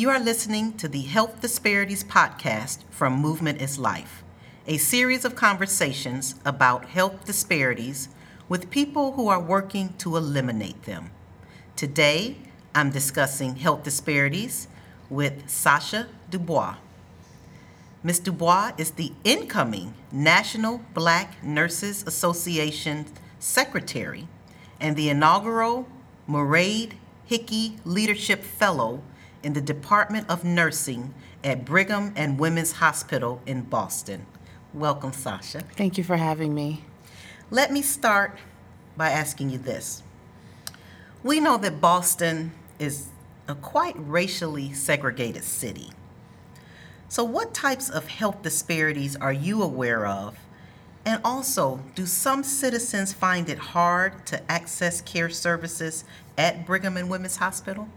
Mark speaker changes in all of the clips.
Speaker 1: You are listening to the Health Disparities Podcast from Movement is Life, a series of conversations about health disparities with people who are working to eliminate them. Today, I'm discussing health disparities with Sasha Dubois. Ms. Dubois is the incoming National Black Nurses Association Secretary and the inaugural Mairead Hickey Leadership Fellow in the Department of Nursing at Brigham and Women's Hospital in Boston. Welcome, Sasha.
Speaker 2: Thank you for having me.
Speaker 1: Let me start by asking you this. We know that Boston is a quite racially segregated city. So, what types of health disparities are you aware of? And also, do some citizens find it hard to access care services at Brigham and Women's Hospital?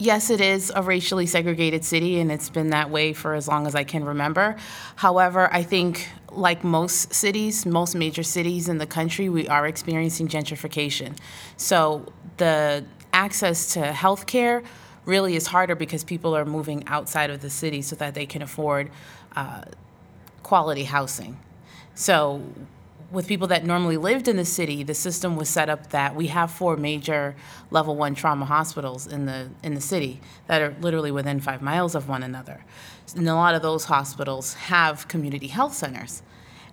Speaker 2: Yes, it is a racially segregated city, and it's been that way for as long as I can remember. However, I think, like most cities, most major cities in the country, we are experiencing gentrification. So the access to health care really is harder because people are moving outside of the city so that they can afford uh, quality housing. So with people that normally lived in the city, the system was set up that we have four major level one trauma hospitals in the in the city that are literally within five miles of one another. And a lot of those hospitals have community health centers.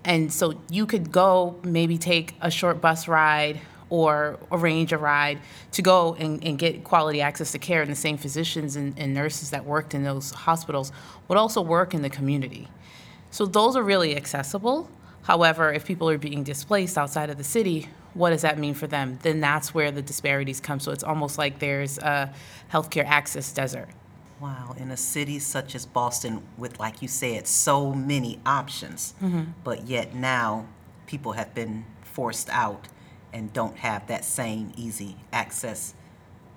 Speaker 2: And so you could go maybe take a short bus ride or arrange a ride to go and, and get quality access to care and the same physicians and, and nurses that worked in those hospitals would also work in the community. So those are really accessible However, if people are being displaced outside of the city, what does that mean for them? Then that's where the disparities come. So it's almost like there's a healthcare access desert.
Speaker 1: Wow, in a city such as Boston, with, like you said, so many options, mm-hmm. but yet now people have been forced out and don't have that same easy access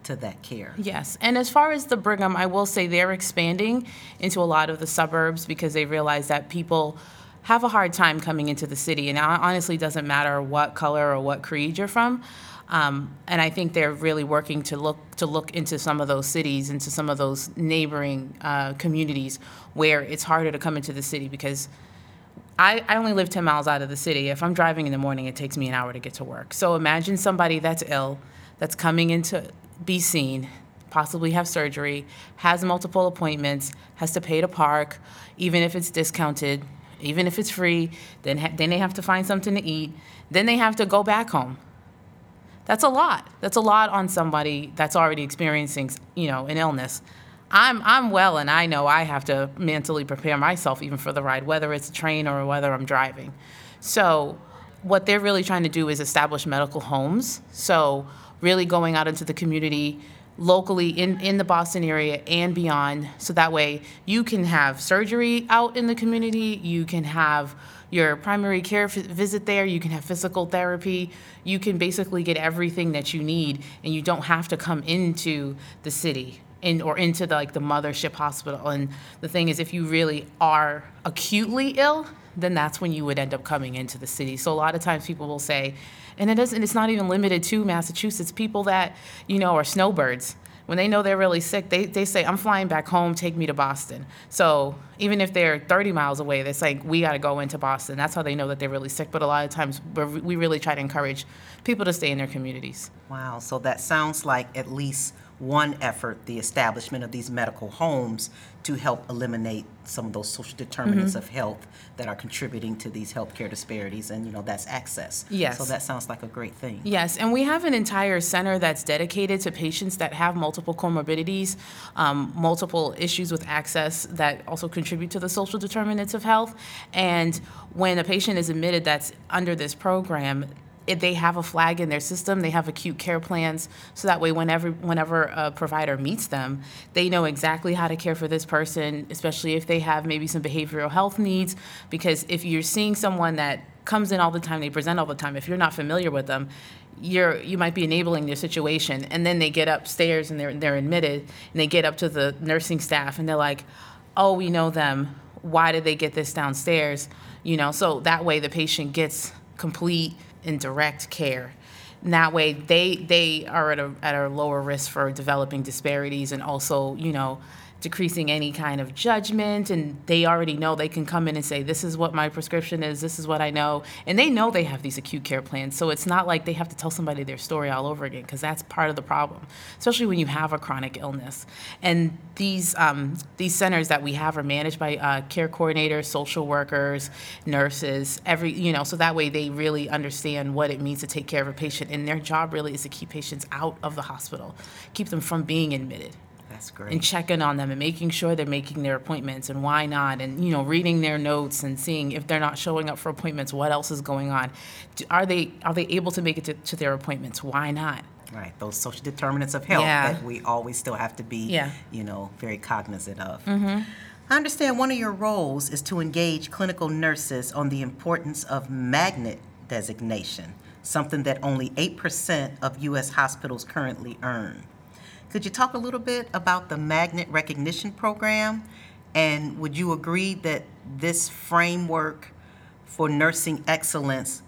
Speaker 1: to that care.
Speaker 2: Yes, and as far as the Brigham, I will say they're expanding into a lot of the suburbs because they realize that people have a hard time coming into the city. And it honestly doesn't matter what color or what creed you're from. Um, and I think they're really working to look to look into some of those cities, into some of those neighboring uh, communities where it's harder to come into the city because I, I only live 10 miles out of the city. If I'm driving in the morning, it takes me an hour to get to work. So imagine somebody that's ill, that's coming in to be seen, possibly have surgery, has multiple appointments, has to pay to park, even if it's discounted, even if it's free. Then ha- then they have to find something to eat. Then they have to go back home. That's a lot. That's a lot on somebody that's already experiencing, you know, an illness. I'm I'm well, and I know I have to mentally prepare myself even for the ride, whether it's a train or whether I'm driving. So, what they're really trying to do is establish medical homes. So, really going out into the community locally in, in the Boston area and beyond. So that way you can have surgery out in the community, you can have your primary care f- visit there, you can have physical therapy, you can basically get everything that you need, and you don't have to come into the city. In, or into the, like the mothership hospital and the thing is if you really are acutely ill then that's when you would end up coming into the city so a lot of times people will say and it isn't it's not even limited to massachusetts. People that you know are snowbirds when they know they're really sick they, they say i'm flying back home take me to boston. So even if they're 30 miles away they're saying we got to go into boston. That's how they know that they're really sick. But a lot of times we really try to encourage people to stay in their communities.
Speaker 1: Wow so that sounds like at least one effort, the establishment of these medical homes to help eliminate some of those social determinants mm-hmm. of health that are contributing to these healthcare disparities, and you know that's access.
Speaker 2: Yes.
Speaker 1: So that sounds like a great thing.
Speaker 2: Yes, and we have an entire center that's dedicated to patients that have multiple comorbidities, um, multiple issues with access that also contribute to the social determinants of health, and when a patient is admitted that's under this program they have a flag in their system. They have acute care plans, so that way, whenever whenever a provider meets them, they know exactly how to care for this person, especially if they have maybe some behavioral health needs. Because if you're seeing someone that comes in all the time, they present all the time. If you're not familiar with them, you're you might be enabling their situation, and then they get upstairs and they're they're admitted, and they get up to the nursing staff, and they're like, "Oh, we know them. Why did they get this downstairs?" You know, so that way the patient gets complete in direct care. And that way, they they are at a at a lower risk for developing disparities and also, you know, decreasing any kind of judgment and they already know they can come in and say this is what my prescription is this is what i know and they know they have these acute care plans so it's not like they have to tell somebody their story all over again because that's part of the problem especially when you have a chronic illness. And these um, these centers that we have are managed by uh, care coordinators social workers nurses every you know so that way they really understand what it means to take care of a patient and their job really is to keep patients out of the hospital keep them from being admitted
Speaker 1: That's great.
Speaker 2: and checking on them and making sure they're making their appointments and why not and you know reading their notes and seeing if they're not showing up for appointments what else is going on Do, are they are they able to make it to, to their appointments why not
Speaker 1: Right, those social determinants of health
Speaker 2: Yeah.
Speaker 1: that we always still have to be,
Speaker 2: Yeah.
Speaker 1: you know, very cognizant of. Mm-hmm. I understand one of your roles is to engage clinical nurses on the importance of magnet designation, something that only 8% of U.S. hospitals currently earn. Could you talk a little bit about the magnet recognition program? And would you agree that this framework for nursing excellence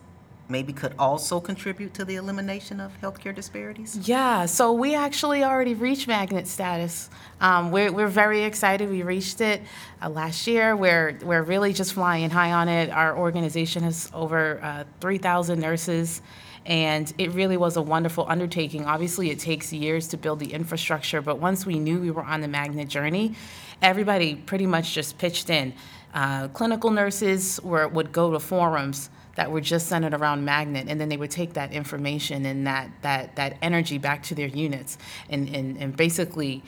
Speaker 1: maybe could also contribute to the elimination of healthcare disparities?
Speaker 2: Yeah, so we actually already reached magnet status. Um, we're, we're very excited. We reached it uh, last year. We're, we're really just flying high on it. Our organization has over uh, 3,000 nurses, and it really was a wonderful undertaking. Obviously, it takes years to build the infrastructure, but once we knew we were on the magnet journey, everybody pretty much just pitched in. Uh, clinical nurses were, would go to forums that were just centered around magnet and then they would take that information and that that that energy back to their units and and, and basically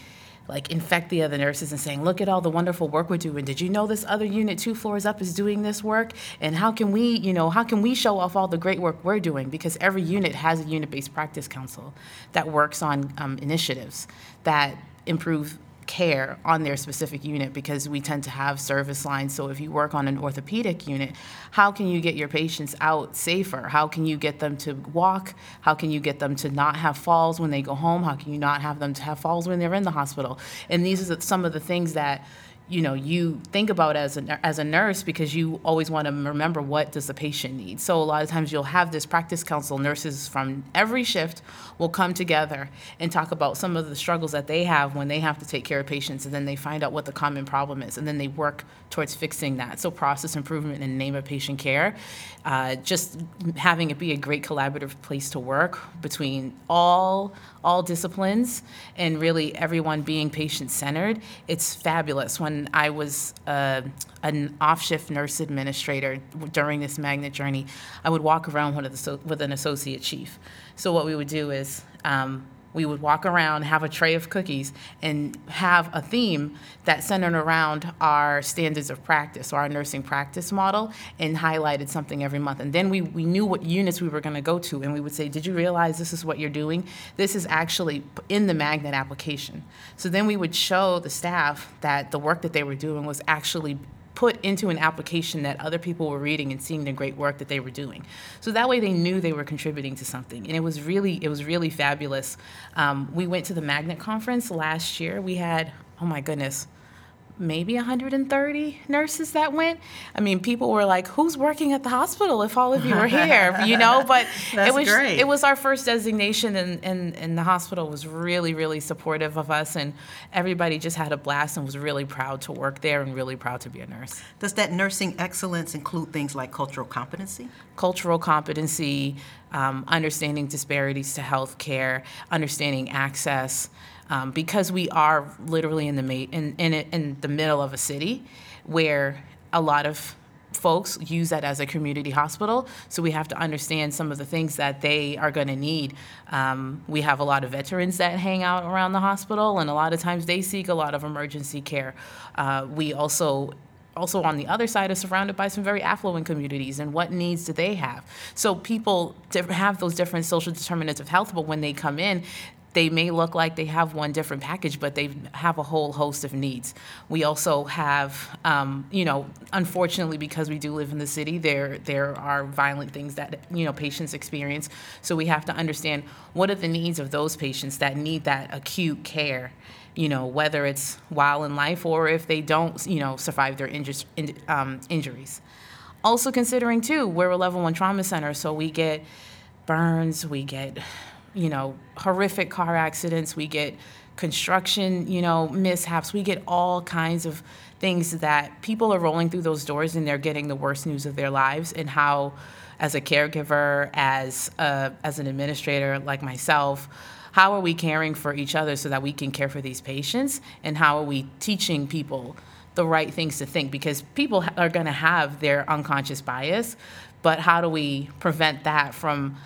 Speaker 2: like infect the other nurses and saying look at all the wonderful work we're doing. Did you know this other unit two floors up is doing this work? And how can we you know how can we show off all the great work we're doing? Because every unit has a unit-based practice council that works on um, initiatives that improve care on their specific unit because we tend to have service lines. So if you work on an orthopedic unit, how can you get your patients out safer? How can you get them to walk? How can you get them to not have falls when they go home? How can you not have them to have falls when they're in the hospital? And these are some of the things that you know you think about as a as a nurse because you always want to remember what does the patient need so a lot of times you'll have this practice council nurses from every shift will come together and talk about some of the struggles that they have when they have to take care of patients and then they find out what the common problem is and then they work towards fixing that so process improvement in the name of patient care uh, just having it be a great collaborative place to work between all all disciplines and really everyone being patient centered. It's fabulous. When I was uh, an off shift nurse administrator during this magnet journey, I would walk around with an associate chief. So, what we would do is um, we would walk around, have a tray of cookies, and have a theme that centered around our standards of practice or our nursing practice model and highlighted something every month. And then we, we knew what units we were going to go to, and we would say, Did you realize this is what you're doing? This is actually in the magnet application. So then we would show the staff that the work that they were doing was actually put into an application that other people were reading and seeing the great work that they were doing. So that way they knew they were contributing to something, and it was really it was really fabulous. Um, we went to the Magnet conference last year. We had oh my goodness. Maybe 130 nurses that went. I mean, people were like, "Who's working at the hospital if all of you are here?" you know. But it was
Speaker 1: great.
Speaker 2: it was our first designation, and, and and the hospital was really really supportive of us, and everybody just had a blast and was really proud to work there and really proud to be a nurse.
Speaker 1: Does that nursing excellence include things like cultural competency?
Speaker 2: cultural competency, um, understanding disparities to health care, understanding access, um, because we are literally in the ma- in, in, in the middle of a city where a lot of folks use that as a community hospital. So we have to understand some of the things that they are going to need. Um, we have a lot of veterans that hang out around the hospital, and a lot of times they seek a lot of emergency care. Uh, we also also on the other side are surrounded by some very affluent communities and what needs do they have so people have those different social determinants of health but when they come in they may look like they have one different package, but they have a whole host of needs. We also have, um, you know, unfortunately, because we do live in the city, there there are violent things that you know patients experience. So we have to understand what are the needs of those patients that need that acute care you know, whether it's while in life or if they don't, you know, survive their um, injuries. Also considering too, we're a level one trauma center, so we get burns, we get, you know, horrific car accidents, we get construction, you know, mishaps, we get all kinds of things that people are rolling through those doors and they're getting the worst news of their lives. And how as a caregiver, as a, as an administrator like myself, how are we caring for each other so that we can care for these patients? And how are we teaching people the right things to think? Because people are going to have their unconscious bias but how do we prevent that from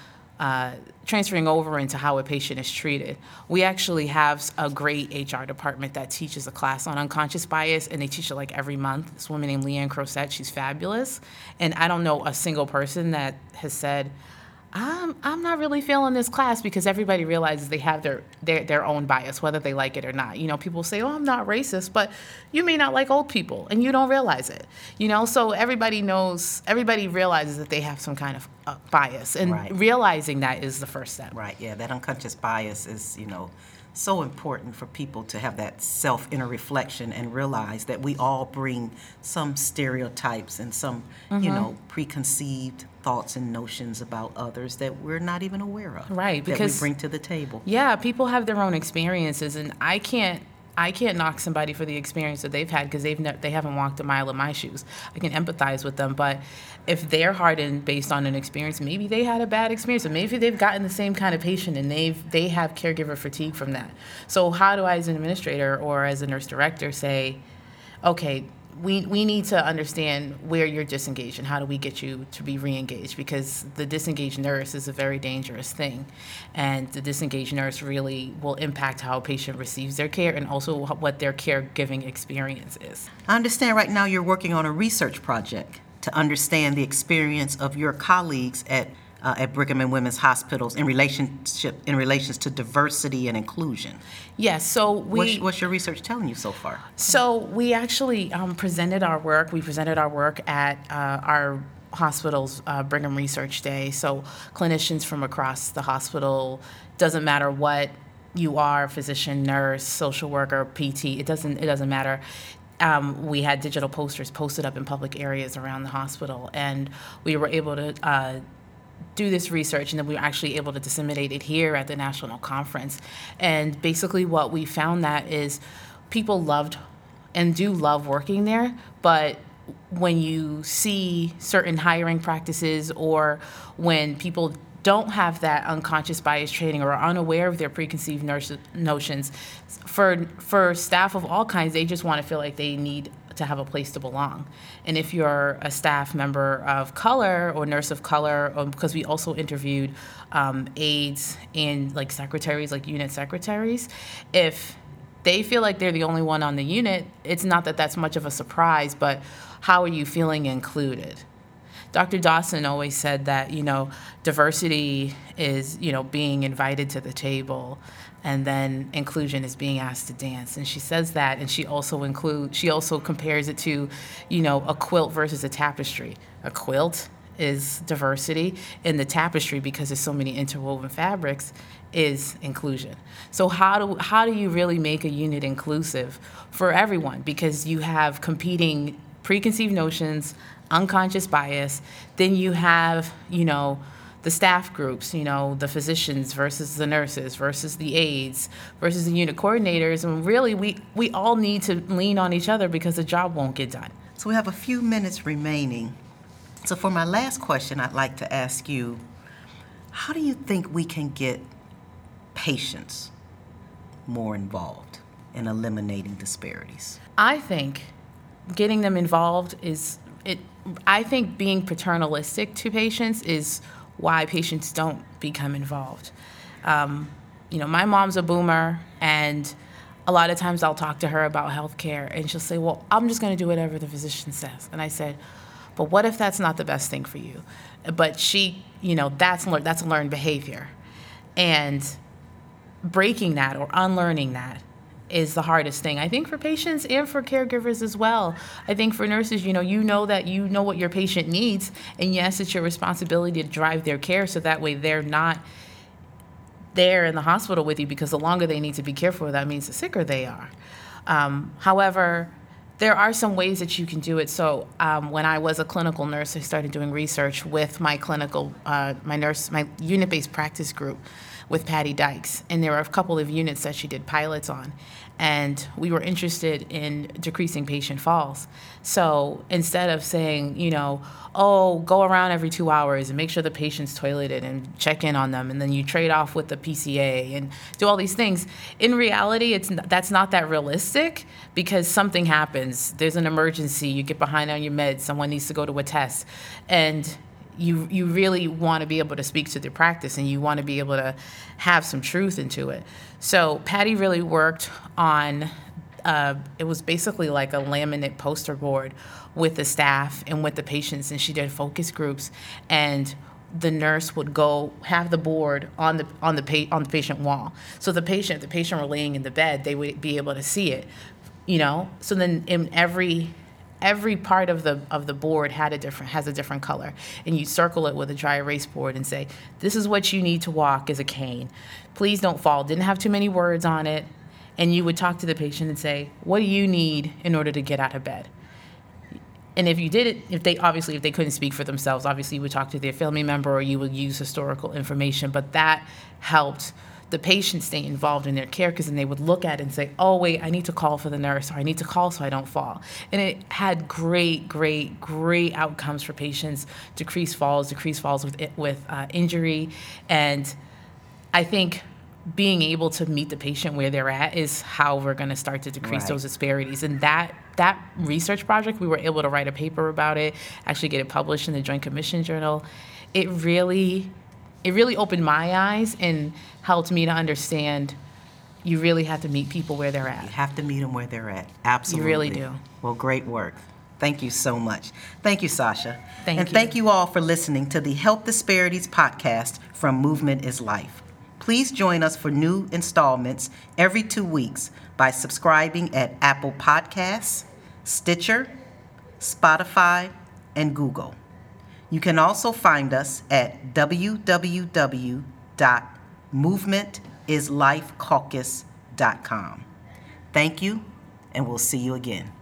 Speaker 2: uh, transferring over into how a patient is treated. We actually have a great HR department that teaches a class on unconscious bias, and they teach it like every month. This woman named Leanne Crosette, she's fabulous. And I don't know a single person that has said, I'm, I'm not really feeling this class because everybody realizes they have their, their, their own bias, whether they like it or not. You know, people say, oh, I'm not racist, but you may not like old people and you don't realize it. You know, so everybody knows, everybody realizes that they have some kind of uh, bias. And
Speaker 1: Right.
Speaker 2: realizing that is the first step.
Speaker 1: Right, yeah, that unconscious bias is, you know, so important for people to have that self inner reflection and realize that we all bring some stereotypes and some,
Speaker 2: Mm-hmm.
Speaker 1: you know, preconceived thoughts and notions about others that we're not even aware of.
Speaker 2: Right,
Speaker 1: That we bring to the table.
Speaker 2: Yeah, people have their own experiences, and I can't. I can't knock somebody for the experience that they've had because they've ne- they haven't walked a mile in my shoes. I can empathize with them, but if they're hardened based on an experience, maybe they had a bad experience, or maybe they've gotten the same kind of patient and they've they have caregiver fatigue from that. So how do I, as an administrator or as a nurse director, say, okay, we, we need to understand where you're disengaged and how do we get you to be re-engaged because the disengaged nurse is a very dangerous thing. And the disengaged nurse really will impact how a patient receives their care and also what their caregiving experience is.
Speaker 1: I understand right now you're working on a research project to understand the experience of your colleagues at, uh, at Brigham and Women's Hospitals in relationship in relations to diversity and inclusion.
Speaker 2: yes so we
Speaker 1: What's, what's your research telling you so far?
Speaker 2: So we actually um, presented our work. We presented our work at uh, our hospital's uh, Brigham Research Day. So clinicians from across the hospital, doesn't matter what you are, physician, nurse, social worker, PT, it doesn't it doesn't matter. Um, we had digital posters posted up in public areas around the hospital, and we were able to uh, do this research and then we were actually able to disseminate it here at the national conference. And basically what we found that is people loved and do love working there but when you see certain hiring practices or when people don't have that unconscious bias training or are unaware of their preconceived notions for for staff of all kinds they just want to feel like they need to have a place to belong. And if you're a staff member of color or nurse of color, or, because we also interviewed um, aides and like secretaries, like unit secretaries, if they feel like they're the only one on the unit, it's not that that's much of a surprise, but how are you feeling included? Dr. Dawson always said that, you know, diversity is, you know, being invited to the table and then inclusion is being asked to dance. And she says that and she also include she also compares it to, you know, a quilt versus a tapestry. A quilt is diversity and the tapestry because there's so many interwoven fabrics is inclusion. So how do how do you really make a unit inclusive for everyone because you have competing preconceived notions, unconscious bias, then you have, you know, the staff groups, you know, the physicians versus the nurses versus the aides versus the unit coordinators and really we we all need to lean on each other because the job won't get done.
Speaker 1: So we have a few minutes remaining. So for my last question, I'd like to ask you, how do you think we can get patients more involved in eliminating disparities?
Speaker 2: I think getting them involved is it I think being paternalistic to patients is why patients don't become involved. Um, you know, my mom's a boomer and a lot of times I'll talk to her about healthcare and she'll say, "Well, I'm just going to do whatever the physician says." And I said, "But what if that's not the best thing for you?" But she, you know, that's lear- that's learned behavior. And breaking that or unlearning that is the hardest thing. I think for patients and for caregivers as well. I think for nurses, you know, you know that you know what your patient needs, and yes, it's your responsibility to drive their care so that way they're not there in the hospital with you because the longer they need to be cared for, that means the sicker they are. Um, however, there are some ways that you can do it. So um, when I was a clinical nurse, I started doing research with my clinical, uh, my nurse, my unit-based practice group with Patty Dykes, and there were a couple of units that she did pilots on, and we were interested in decreasing patient falls. So instead of saying, you know, oh, go around every two hours and make sure the patient's toileted and check in on them, and then you trade off with the PCA and do all these things. In reality, it's that's not that realistic because something happens. There's an emergency. You get behind on your meds. Someone needs to go to a test, and you you really want to be able to speak to the practice and you want to be able to have some truth into it. So Patty really worked on. Uh, it was basically like a laminate poster board with the staff and with the patients, and she did focus groups and the nurse would go have the board on the on the pa- on the patient wall. So the patient, the patient were laying in the bed, they would be able to see it, you know. So then in every every part of the of the board had a different has a different color. And you circle it with a dry erase board and say this is what you need to walk as a cane. Please don't fall. Didn't have too many words on it. And you would talk to the patient and say what do you need in order to get out of bed? And if you did it if they obviously if they couldn't speak for themselves obviously you would talk to their family member or you would use historical information. But that helped the patients stay involved in their care because then they would look at it and say, oh, wait, I need to call for the nurse or I need to call so I don't fall. And it had great, great, great outcomes for patients decrease falls, decrease falls with, with uh, injury. And I think being able to meet the patient where they're at is how we're going to start to decrease
Speaker 1: Right.
Speaker 2: those disparities. And that that research project, we were able to write a paper about it, actually get it published in the Joint Commission Journal. It really it really opened my eyes and helped me to understand you really have to meet people where they're at.
Speaker 1: You have to meet them where they're at. Absolutely.
Speaker 2: You really do.
Speaker 1: Well, great work. Thank you so much. Thank you, Sasha.
Speaker 2: Thank
Speaker 1: and
Speaker 2: you.
Speaker 1: thank you all for listening to the Health Disparities Podcast from Movement is Life. Please join us for new installments every two weeks by subscribing at Apple Podcasts, Stitcher, Spotify, and Google. You can also find us at www.movementislifecaucus.com. Thank you, and we'll see you again.